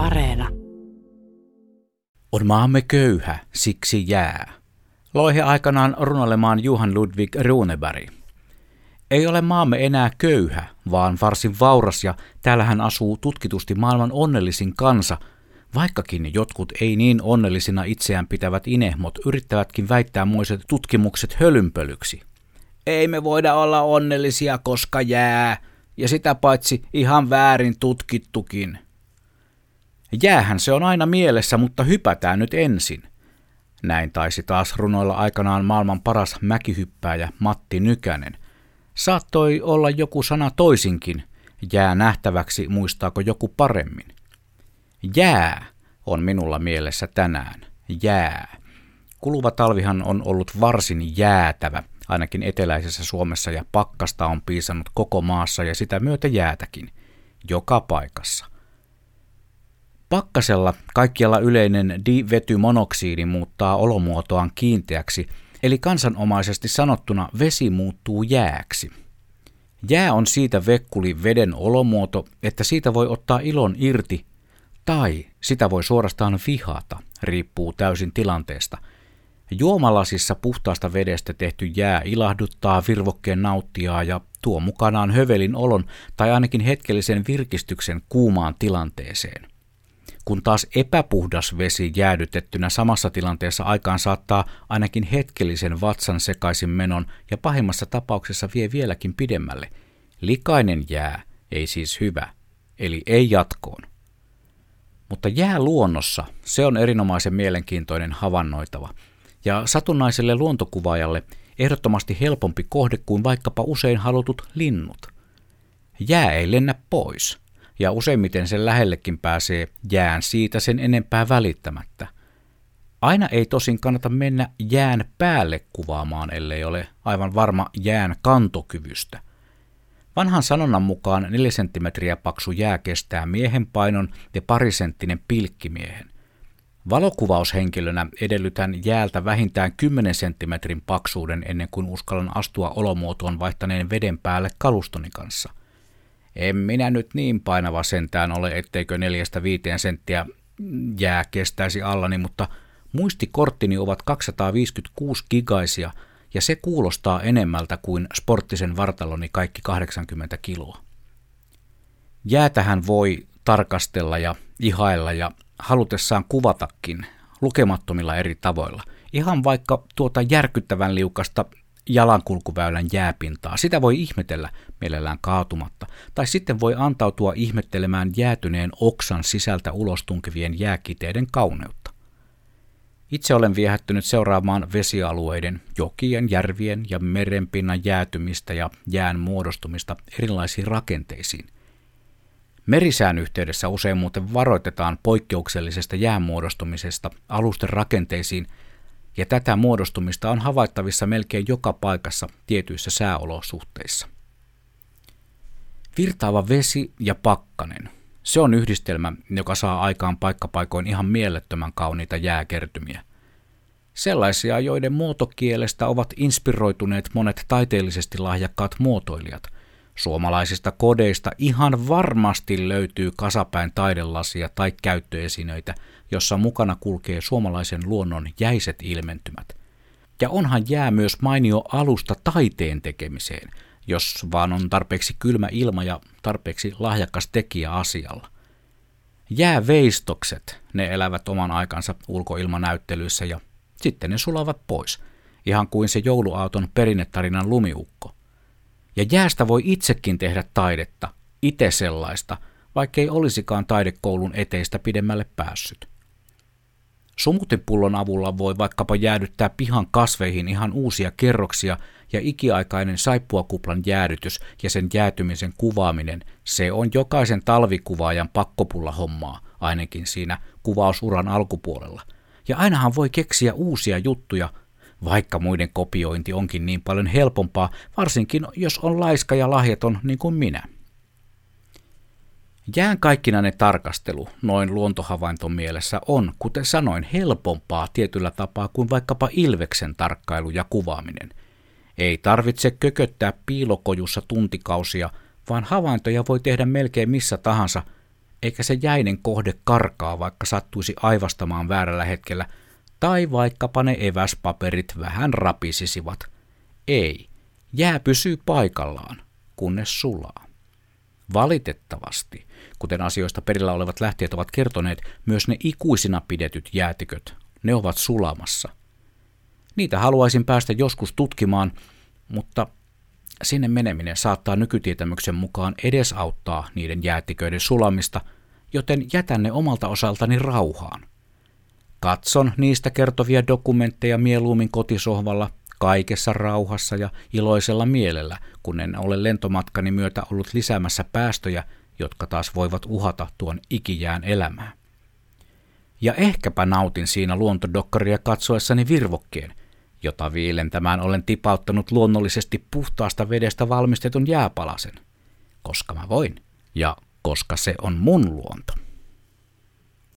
Areena. On maamme köyhä, siksi jää. Loihe aikanaan runolemaan Johan Ludwig Runeberg. Ei ole maamme enää köyhä, vaan varsin vauras ja täällähän asuu tutkitusti maailman onnellisin kansa, vaikkakin jotkut ei niin onnellisina itseään pitävät inehmot yrittävätkin väittää muiset tutkimukset hölynpölyksi. Ei me voida olla onnellisia, koska jää, ja sitä paitsi ihan väärin tutkittukin. Jäähän se on aina mielessä, mutta hypätään nyt ensin. Näin taisi taas runoilla aikanaan maailman paras mäkihyppääjä Matti Nykänen. Saattoi olla joku sana toisinkin, jää nähtäväksi muistaako joku paremmin. Jää on minulla mielessä tänään. Jää. Kuluva talvihan on ollut varsin jäätävä, ainakin eteläisessä Suomessa, ja pakkasta on piisannut koko maassa ja sitä myötä jäätäkin. Joka paikassa. Pakkasella kaikkialla yleinen divetymonoksidi muuttaa olomuotoaan kiinteäksi, eli kansanomaisesti sanottuna vesi muuttuu jääksi. Jää on siitä vekkuli veden olomuoto, että siitä voi ottaa ilon irti, tai sitä voi suorastaan vihata, riippuu täysin tilanteesta. Juomalasissa puhtaasta vedestä tehty jää ilahduttaa virvokkeen nauttijaa ja tuo mukanaan hövelin olon tai ainakin hetkellisen virkistyksen kuumaan tilanteeseen kun taas epäpuhdas vesi jäädytettynä samassa tilanteessa aikaan saattaa ainakin hetkellisen vatsan sekaisin menon ja pahimmassa tapauksessa vie vieläkin pidemmälle. Likainen jää ei siis hyvä, eli ei jatkoon. Mutta jää luonnossa, se on erinomaisen mielenkiintoinen havainnoitava, ja satunnaiselle luontokuvaajalle ehdottomasti helpompi kohde kuin vaikkapa usein halutut linnut. Jää ei lennä pois – ja useimmiten sen lähellekin pääsee jään siitä sen enempää välittämättä. Aina ei tosin kannata mennä jään päälle kuvaamaan, ellei ole aivan varma jään kantokyvystä. Vanhan sanonnan mukaan 4 senttimetriä paksu jää kestää miehen painon ja parisenttinen pilkkimiehen. Valokuvaushenkilönä edellytän jäältä vähintään 10 senttimetrin paksuuden ennen kuin uskallan astua olomuotoon vaihtaneen veden päälle kalustoni kanssa. En minä nyt niin painava sentään ole, etteikö neljästä viiteen senttiä jää kestäisi allani, mutta muistikorttini ovat 256 gigaisia ja se kuulostaa enemmältä kuin sporttisen vartaloni kaikki 80 kiloa. Jäätähän voi tarkastella ja ihailla ja halutessaan kuvatakin lukemattomilla eri tavoilla. Ihan vaikka tuota järkyttävän liukasta jalankulkuväylän jääpintaa. Sitä voi ihmetellä mielellään kaatumatta, tai sitten voi antautua ihmettelemään jäätyneen oksan sisältä ulos tunkevien jääkiteiden kauneutta. Itse olen viehättynyt seuraamaan vesialueiden, jokien, järvien ja merenpinnan jäätymistä ja jään muodostumista erilaisiin rakenteisiin. Merisään yhteydessä usein muuten varoitetaan poikkeuksellisesta jäänmuodostumisesta alusten rakenteisiin – ja tätä muodostumista on havaittavissa melkein joka paikassa tietyissä sääolosuhteissa. Virtaava vesi ja pakkanen. Se on yhdistelmä, joka saa aikaan paikkapaikoin ihan mielettömän kauniita jääkertymiä. Sellaisia, joiden muotokielestä ovat inspiroituneet monet taiteellisesti lahjakkaat muotoilijat – Suomalaisista kodeista ihan varmasti löytyy kasapäin taidelasia tai käyttöesinöitä, jossa mukana kulkee suomalaisen luonnon jäiset ilmentymät. Ja onhan jää myös mainio alusta taiteen tekemiseen, jos vaan on tarpeeksi kylmä ilma ja tarpeeksi lahjakas tekijä asialla. Jääveistokset, ne elävät oman aikansa ulkoilmanäyttelyissä ja sitten ne sulavat pois, ihan kuin se jouluauton perinnetarinan lumiukko – ja jäästä voi itsekin tehdä taidetta, itse sellaista, vaikkei olisikaan taidekoulun eteistä pidemmälle päässyt. Sumutinpullon avulla voi vaikkapa jäädyttää pihan kasveihin ihan uusia kerroksia ja ikiaikainen saippuakuplan jäädytys ja sen jäätymisen kuvaaminen, se on jokaisen talvikuvaajan pakkopulla hommaa, ainakin siinä kuvausuran alkupuolella. Ja ainahan voi keksiä uusia juttuja, vaikka muiden kopiointi onkin niin paljon helpompaa, varsinkin jos on laiska ja lahjaton niin kuin minä. Jään kaikkinainen tarkastelu noin luontohavainton mielessä on, kuten sanoin, helpompaa tietyllä tapaa kuin vaikkapa ilveksen tarkkailu ja kuvaaminen. Ei tarvitse kököttää piilokojussa tuntikausia, vaan havaintoja voi tehdä melkein missä tahansa, eikä se jäinen kohde karkaa, vaikka sattuisi aivastamaan väärällä hetkellä, tai vaikkapa ne eväspaperit vähän rapisisivat. Ei, jää pysyy paikallaan, kunnes sulaa. Valitettavasti, kuten asioista perillä olevat lähteet ovat kertoneet, myös ne ikuisina pidetyt jäätiköt, ne ovat sulamassa. Niitä haluaisin päästä joskus tutkimaan, mutta sinne meneminen saattaa nykytietämyksen mukaan edesauttaa niiden jäätiköiden sulamista, joten jätän ne omalta osaltani rauhaan. Katson niistä kertovia dokumentteja mieluummin kotisohvalla kaikessa rauhassa ja iloisella mielellä, kun en ole lentomatkani myötä ollut lisäämässä päästöjä, jotka taas voivat uhata tuon ikijään elämää. Ja ehkäpä nautin siinä luontodokkaria katsoessani virvokkeen, jota viilentämään olen tipauttanut luonnollisesti puhtaasta vedestä valmistetun jääpalasen. Koska mä voin, ja koska se on mun luonto.